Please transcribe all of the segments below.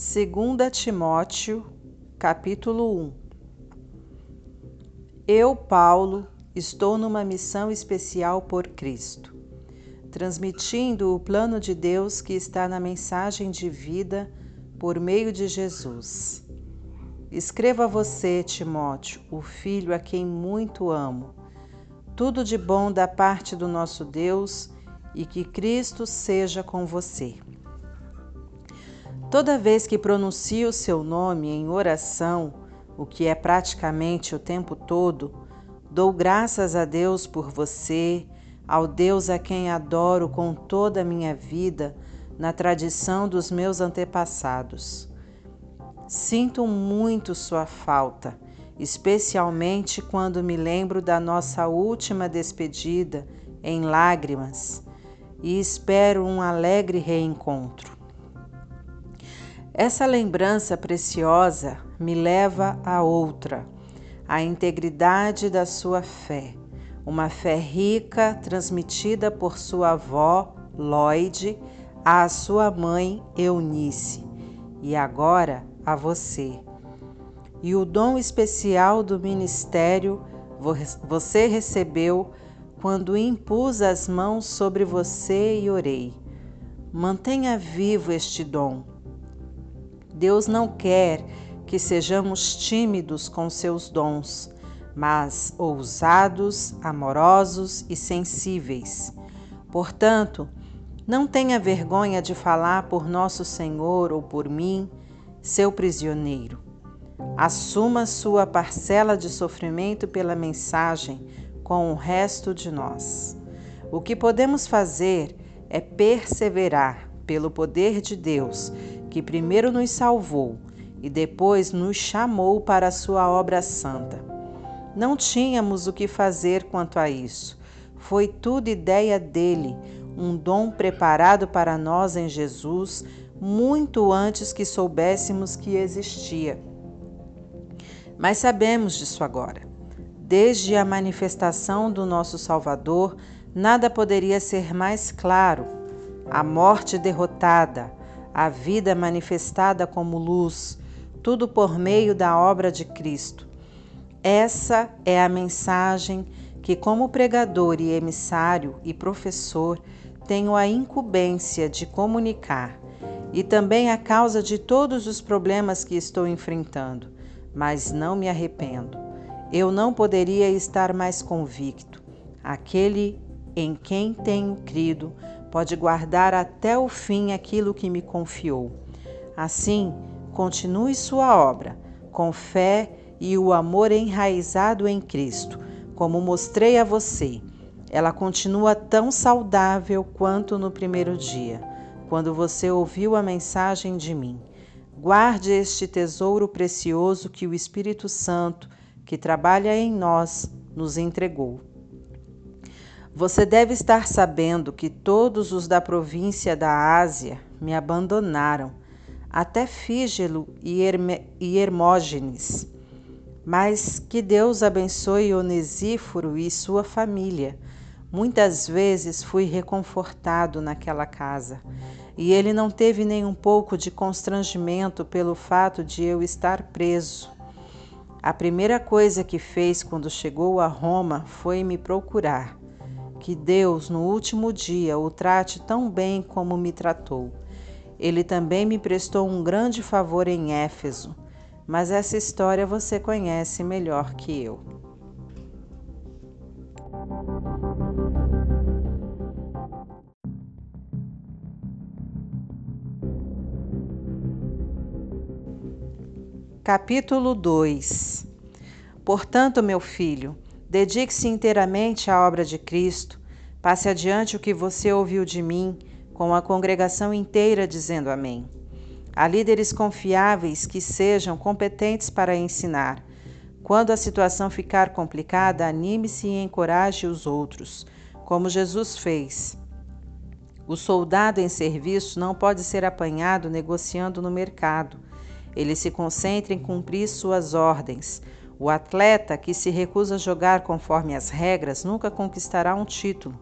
2 Timóteo, capítulo 1 Eu, Paulo, estou numa missão especial por Cristo, transmitindo o plano de Deus que está na mensagem de vida por meio de Jesus. Escreva a você, Timóteo, o filho a quem muito amo, tudo de bom da parte do nosso Deus e que Cristo seja com você. Toda vez que pronuncio o seu nome em oração, o que é praticamente o tempo todo, dou graças a Deus por você, ao Deus a quem adoro com toda a minha vida, na tradição dos meus antepassados. Sinto muito sua falta, especialmente quando me lembro da nossa última despedida em lágrimas e espero um alegre reencontro. Essa lembrança preciosa me leva a outra, a integridade da sua fé, uma fé rica transmitida por sua avó, Lloyd, à sua mãe, Eunice, e agora a você. E o dom especial do ministério você recebeu quando impus as mãos sobre você e orei. Mantenha vivo este dom Deus não quer que sejamos tímidos com seus dons, mas ousados, amorosos e sensíveis. Portanto, não tenha vergonha de falar por nosso Senhor ou por mim, seu prisioneiro. Assuma sua parcela de sofrimento pela mensagem com o resto de nós. O que podemos fazer é perseverar pelo poder de Deus que primeiro nos salvou e depois nos chamou para a sua obra santa. Não tínhamos o que fazer quanto a isso. Foi tudo ideia dele, um dom preparado para nós em Jesus muito antes que soubéssemos que existia. Mas sabemos disso agora. Desde a manifestação do nosso Salvador, nada poderia ser mais claro. A morte derrotada, a vida manifestada como luz, tudo por meio da obra de Cristo. Essa é a mensagem que, como pregador e emissário e professor, tenho a incumbência de comunicar, e também a causa de todos os problemas que estou enfrentando, mas não me arrependo. Eu não poderia estar mais convicto. Aquele em quem tenho crido pode guardar até o fim aquilo que me confiou. Assim, continue sua obra, com fé e o amor enraizado em Cristo, como mostrei a você. Ela continua tão saudável quanto no primeiro dia, quando você ouviu a mensagem de mim. Guarde este tesouro precioso que o Espírito Santo, que trabalha em nós, nos entregou. Você deve estar sabendo que todos os da província da Ásia me abandonaram, até Fígelo e, Herme, e Hermógenes. Mas que Deus abençoe Onesíforo e sua família. Muitas vezes fui reconfortado naquela casa, e ele não teve nem um pouco de constrangimento pelo fato de eu estar preso. A primeira coisa que fez quando chegou a Roma foi me procurar que Deus, no último dia, o trate tão bem como me tratou. Ele também me prestou um grande favor em Éfeso, mas essa história você conhece melhor que eu. Capítulo 2 Portanto, meu filho, Dedique-se inteiramente à obra de Cristo. Passe adiante o que você ouviu de mim, com a congregação inteira dizendo Amém. Há líderes confiáveis que sejam competentes para ensinar. Quando a situação ficar complicada, anime-se e encoraje os outros, como Jesus fez. O soldado em serviço não pode ser apanhado negociando no mercado. Ele se concentra em cumprir suas ordens. O atleta que se recusa a jogar conforme as regras nunca conquistará um título.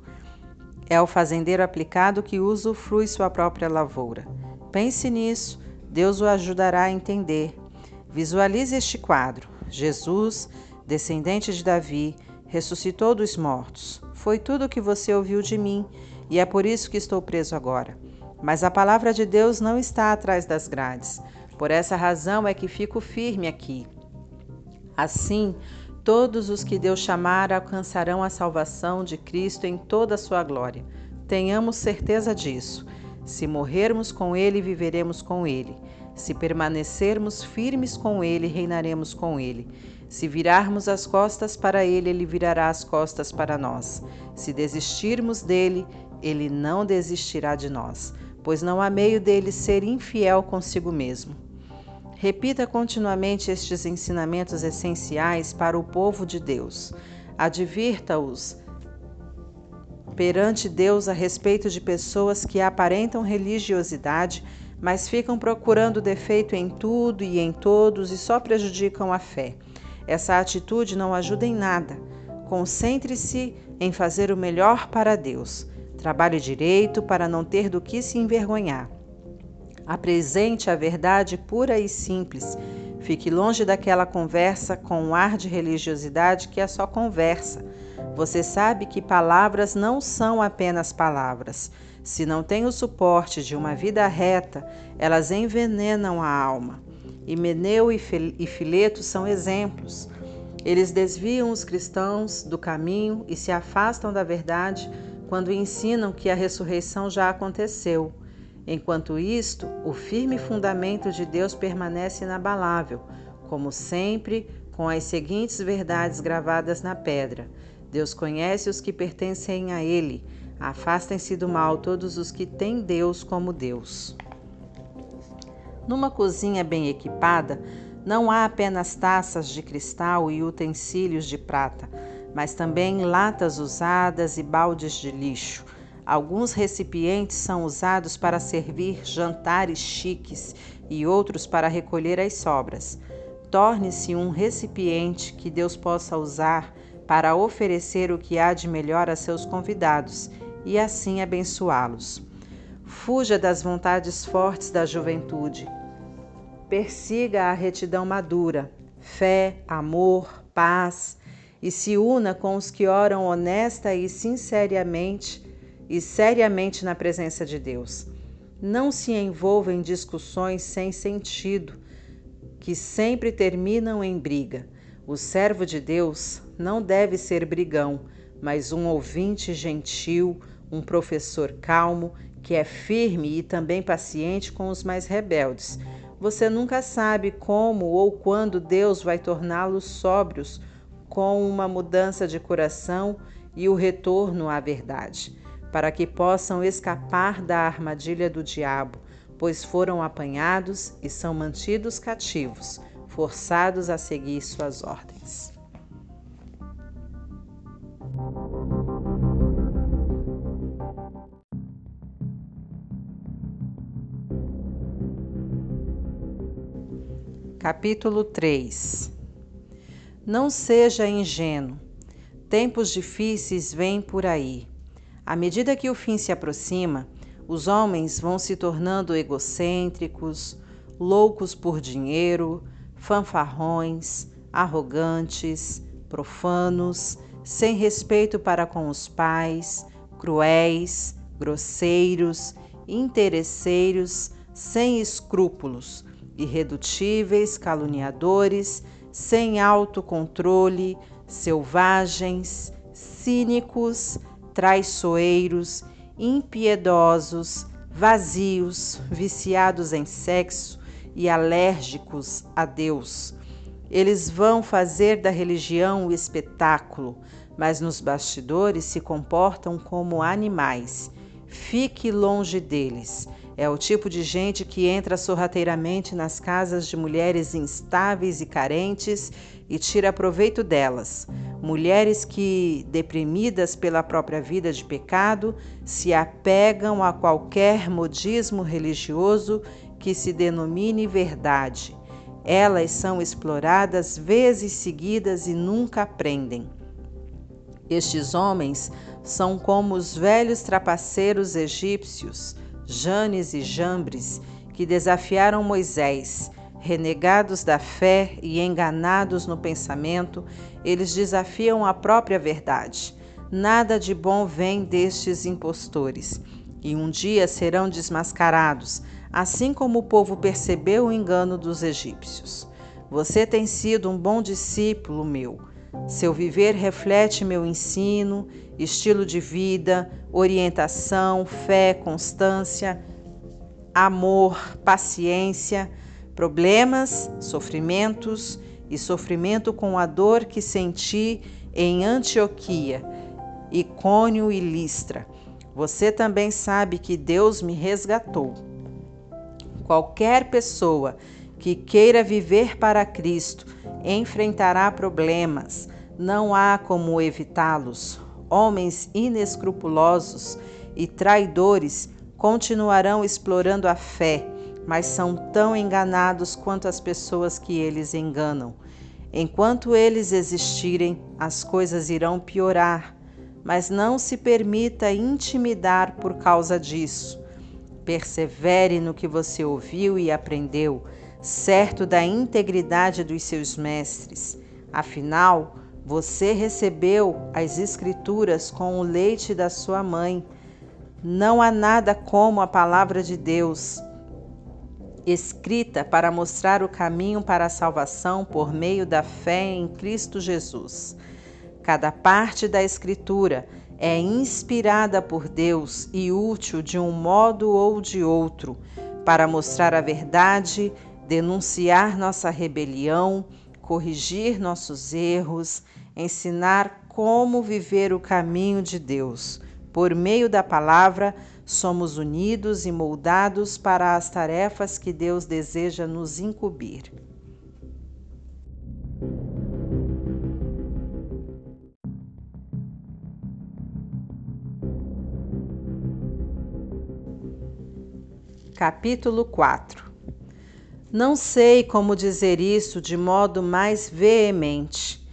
É o fazendeiro aplicado que usufrui sua própria lavoura. Pense nisso, Deus o ajudará a entender. Visualize este quadro: Jesus, descendente de Davi, ressuscitou dos mortos. Foi tudo o que você ouviu de mim, e é por isso que estou preso agora. Mas a palavra de Deus não está atrás das grades. Por essa razão é que fico firme aqui. Assim, todos os que Deus chamar alcançarão a salvação de Cristo em toda a sua glória. Tenhamos certeza disso. Se morrermos com Ele, viveremos com Ele. Se permanecermos firmes com Ele, reinaremos com Ele. Se virarmos as costas para Ele, Ele virará as costas para nós. Se desistirmos dele, Ele não desistirá de nós, pois não há meio dele ser infiel consigo mesmo. Repita continuamente estes ensinamentos essenciais para o povo de Deus. Advirta-os perante Deus a respeito de pessoas que aparentam religiosidade, mas ficam procurando defeito em tudo e em todos e só prejudicam a fé. Essa atitude não ajuda em nada. Concentre-se em fazer o melhor para Deus. Trabalhe direito para não ter do que se envergonhar. Apresente a verdade pura e simples. Fique longe daquela conversa com um ar de religiosidade que é só conversa você sabe que palavras não são apenas palavras. Se não têm o suporte de uma vida reta, elas envenenam a alma. Himeneu e Fileto são exemplos. Eles desviam os cristãos do caminho e se afastam da verdade quando ensinam que a ressurreição já aconteceu. Enquanto isto, o firme fundamento de Deus permanece inabalável, como sempre, com as seguintes verdades gravadas na pedra: Deus conhece os que pertencem a Ele. Afastem-se do mal todos os que têm Deus como Deus. Numa cozinha bem equipada, não há apenas taças de cristal e utensílios de prata, mas também latas usadas e baldes de lixo. Alguns recipientes são usados para servir jantares chiques e outros para recolher as sobras. Torne-se um recipiente que Deus possa usar para oferecer o que há de melhor a seus convidados e assim abençoá-los. Fuja das vontades fortes da juventude. Persiga a retidão madura, fé, amor, paz e se una com os que oram honesta e sinceramente e seriamente na presença de Deus. Não se envolva em discussões sem sentido, que sempre terminam em briga. O servo de Deus não deve ser brigão, mas um ouvinte gentil, um professor calmo, que é firme e também paciente com os mais rebeldes. Você nunca sabe como ou quando Deus vai torná-los sóbrios com uma mudança de coração e o retorno à verdade, para que possam escapar da armadilha do diabo, pois foram apanhados e são mantidos cativos, forçados a seguir suas ordens. Capítulo 3 Não seja ingênuo. Tempos difíceis vêm por aí. À medida que o fim se aproxima, os homens vão se tornando egocêntricos, loucos por dinheiro, fanfarrões, arrogantes, profanos, sem respeito para com os pais, cruéis, grosseiros, interesseiros, sem escrúpulos irredutíveis, caluniadores, sem autocontrole, selvagens, cínicos, traiçoeiros, impiedosos, vazios, viciados em sexo e alérgicos a Deus. Eles vão fazer da religião o espetáculo, mas nos bastidores se comportam como animais. Fique longe deles. É o tipo de gente que entra sorrateiramente nas casas de mulheres instáveis e carentes e tira proveito delas. Mulheres que, deprimidas pela própria vida de pecado, se apegam a qualquer modismo religioso que se denomine verdade. Elas são exploradas vezes seguidas e nunca aprendem. Estes homens são como os velhos trapaceiros egípcios Janes e Jambres, que desafiaram Moisés. Renegados da fé e enganados no pensamento, eles desafiam a própria verdade. Nada de bom vem destes impostores, e um dia serão desmascarados, assim como o povo percebeu o engano dos egípcios. Você tem sido um bom discípulo meu. Seu viver reflete meu ensino, estilo de vida, orientação, fé, constância, amor, paciência, problemas, sofrimentos e sofrimento com a dor que senti em Antioquia, Icônio e Listra. Você também sabe que Deus me resgatou. Qualquer pessoa que queira viver para Cristo enfrentará problemas, não há como evitá-los. Homens inescrupulosos e traidores continuarão explorando a fé, mas são tão enganados quanto as pessoas que eles enganam. Enquanto eles existirem, as coisas irão piorar, mas não se permita intimidar por causa disso. Persevere no que você ouviu e aprendeu certo da integridade dos seus mestres. Afinal, você recebeu as Escrituras com o leite da sua mãe. Não há nada como a palavra de Deus, escrita para mostrar o caminho para a salvação por meio da fé em Cristo Jesus. Cada parte da Escritura é inspirada por Deus e útil de um modo ou de outro para mostrar a verdade denunciar nossa rebelião, corrigir nossos erros, ensinar como viver o caminho de Deus. Por meio da palavra, somos unidos e moldados para as tarefas que Deus deseja nos incumbir. Capítulo 4 não sei como dizer isso de modo mais veemente.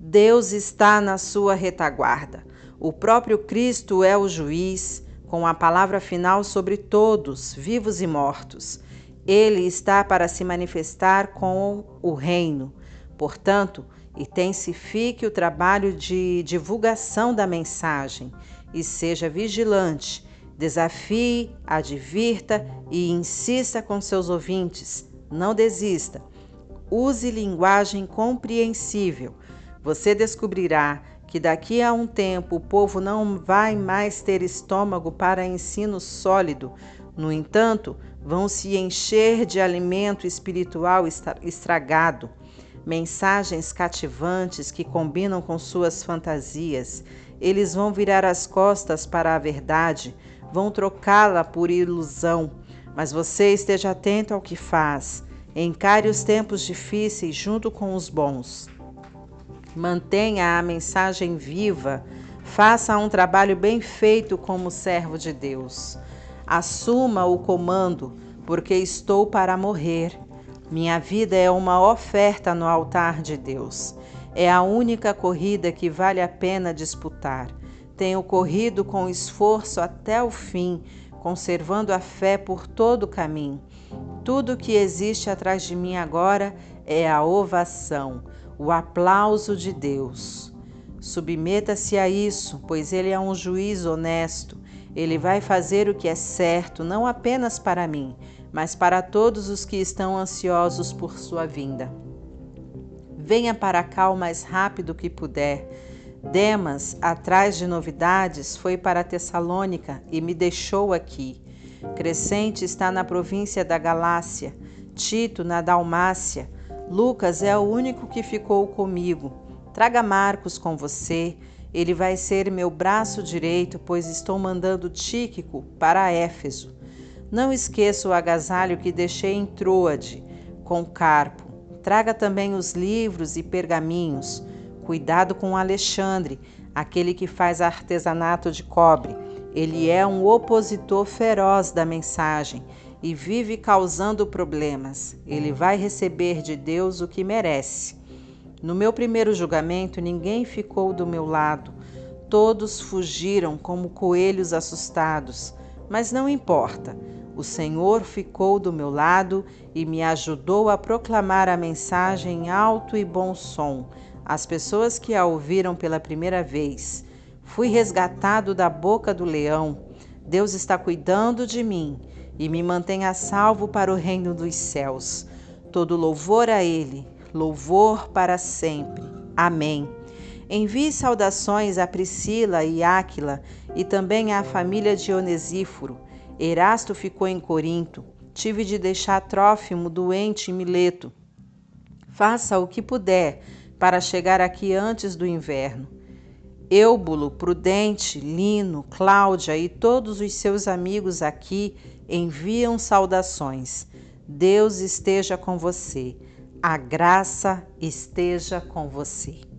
Deus está na sua retaguarda. O próprio Cristo é o juiz, com a palavra final sobre todos, vivos e mortos. Ele está para se manifestar com o reino. Portanto, intensifique o trabalho de divulgação da mensagem e seja vigilante. Desafie, advirta e insista com seus ouvintes não desista. Use linguagem compreensível. Você descobrirá que daqui a um tempo o povo não vai mais ter estômago para ensino sólido. No entanto, vão se encher de alimento espiritual estragado, mensagens cativantes que combinam com suas fantasias. Eles vão virar as costas para a verdade, vão trocá-la por ilusão mas você esteja atento ao que faz. Encare os tempos difíceis junto com os bons. Mantenha a mensagem viva. Faça um trabalho bem feito como servo de Deus. Assuma o comando, porque estou para morrer. Minha vida é uma oferta no altar de Deus. É a única corrida que vale a pena disputar. Tenho corrido com esforço até o fim conservando a fé por todo o caminho. Tudo que existe atrás de mim agora é a ovação, o aplauso de Deus. Submeta-se a isso, pois Ele é um juiz honesto. Ele vai fazer o que é certo, não apenas para mim, mas para todos os que estão ansiosos por sua vinda. Venha para cá o mais rápido que puder Demas, atrás de novidades, foi para Tessalônica e me deixou aqui. Crescente está na província da Galácia, Tito na Dalmácia. Lucas é o único que ficou comigo. Traga Marcos com você. Ele vai ser meu braço direito, pois estou mandando Tíquico para Éfeso. Não esqueça o agasalho que deixei em Troade, com Carpo. Traga também os livros e pergaminhos. Cuidado com Alexandre, aquele que faz artesanato de cobre. Ele é um opositor feroz da mensagem e vive causando problemas. Ele vai receber de Deus o que merece. No meu primeiro julgamento, ninguém ficou do meu lado. Todos fugiram como coelhos assustados. Mas não importa. O Senhor ficou do meu lado e me ajudou a proclamar a mensagem em alto e bom som às pessoas que a ouviram pela primeira vez. Fui resgatado da boca do leão. Deus está cuidando de mim e me mantém a salvo para o reino dos céus. Todo louvor a Ele, louvor para sempre. Amém. Envie saudações a Priscila e Áquila e também à família de Onesíforo. Erasto ficou em Corinto. Tive de deixar Trófimo doente em Mileto. Faça o que puder para chegar aqui antes do inverno. Eubulo, Prudente, Lino, Cláudia e todos os seus amigos aqui enviam saudações. Deus esteja com você. A graça esteja com você.